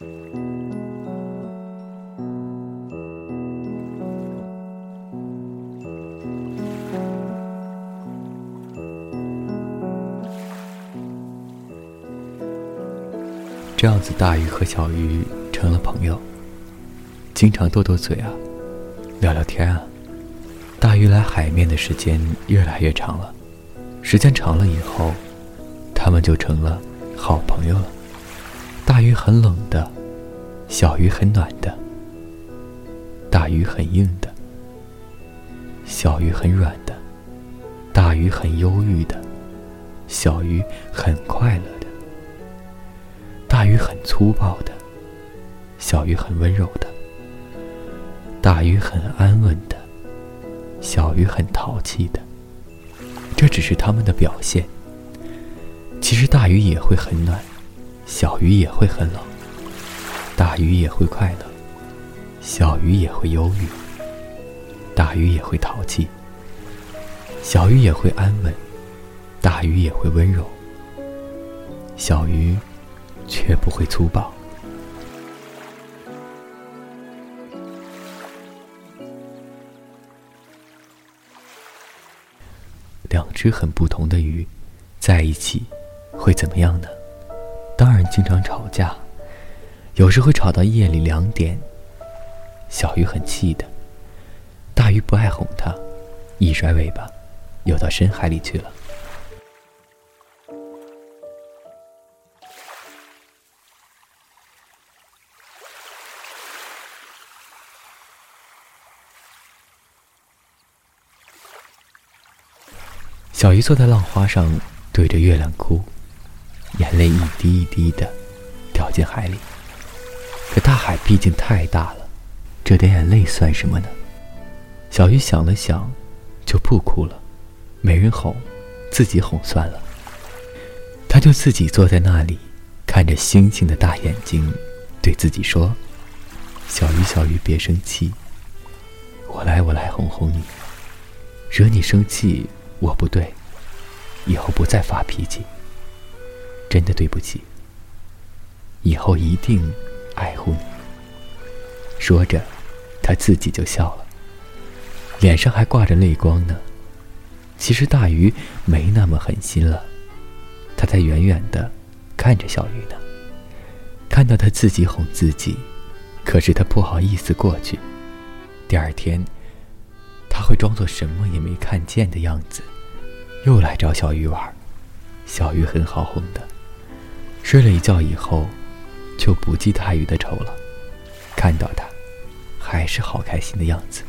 这样子，大鱼和小鱼成了朋友，经常斗斗嘴啊，聊聊天啊。大鱼来海面的时间越来越长了，时间长了以后，他们就成了好朋友了。大鱼很冷的，小鱼很暖的；大鱼很硬的，小鱼很软的；大鱼很忧郁的，小鱼很快乐的；大鱼很粗暴的，小鱼很温柔的；大鱼很安稳的。小鱼很淘气的，这只是他们的表现。其实大鱼也会很暖，小鱼也会很冷；大鱼也会快乐，小鱼也会忧郁；大鱼也会淘气，小鱼也会安稳；大鱼也会温柔，小鱼却不会粗暴。两只很不同的鱼，在一起会怎么样呢？当然经常吵架，有时会吵到夜里两点。小鱼很气的，大鱼不爱哄它，一甩尾巴，游到深海里去了。小鱼坐在浪花上，对着月亮哭，眼泪一滴一滴的掉进海里。可大海毕竟太大了，这点眼泪算什么呢？小鱼想了想，就不哭了。没人哄，自己哄算了。他就自己坐在那里，看着星星的大眼睛，对自己说：“小鱼，小鱼，别生气，我来，我来哄哄你。惹你生气。”我不对，以后不再发脾气。真的对不起，以后一定爱护你。说着，他自己就笑了，脸上还挂着泪光呢。其实大鱼没那么狠心了，他在远远的看着小鱼呢，看到他自己哄自己，可是他不好意思过去。第二天，他会装作什么也没看见的样子。又来找小鱼玩，小鱼很好哄的。睡了一觉以后，就不记大鱼的仇了。看到他，还是好开心的样子。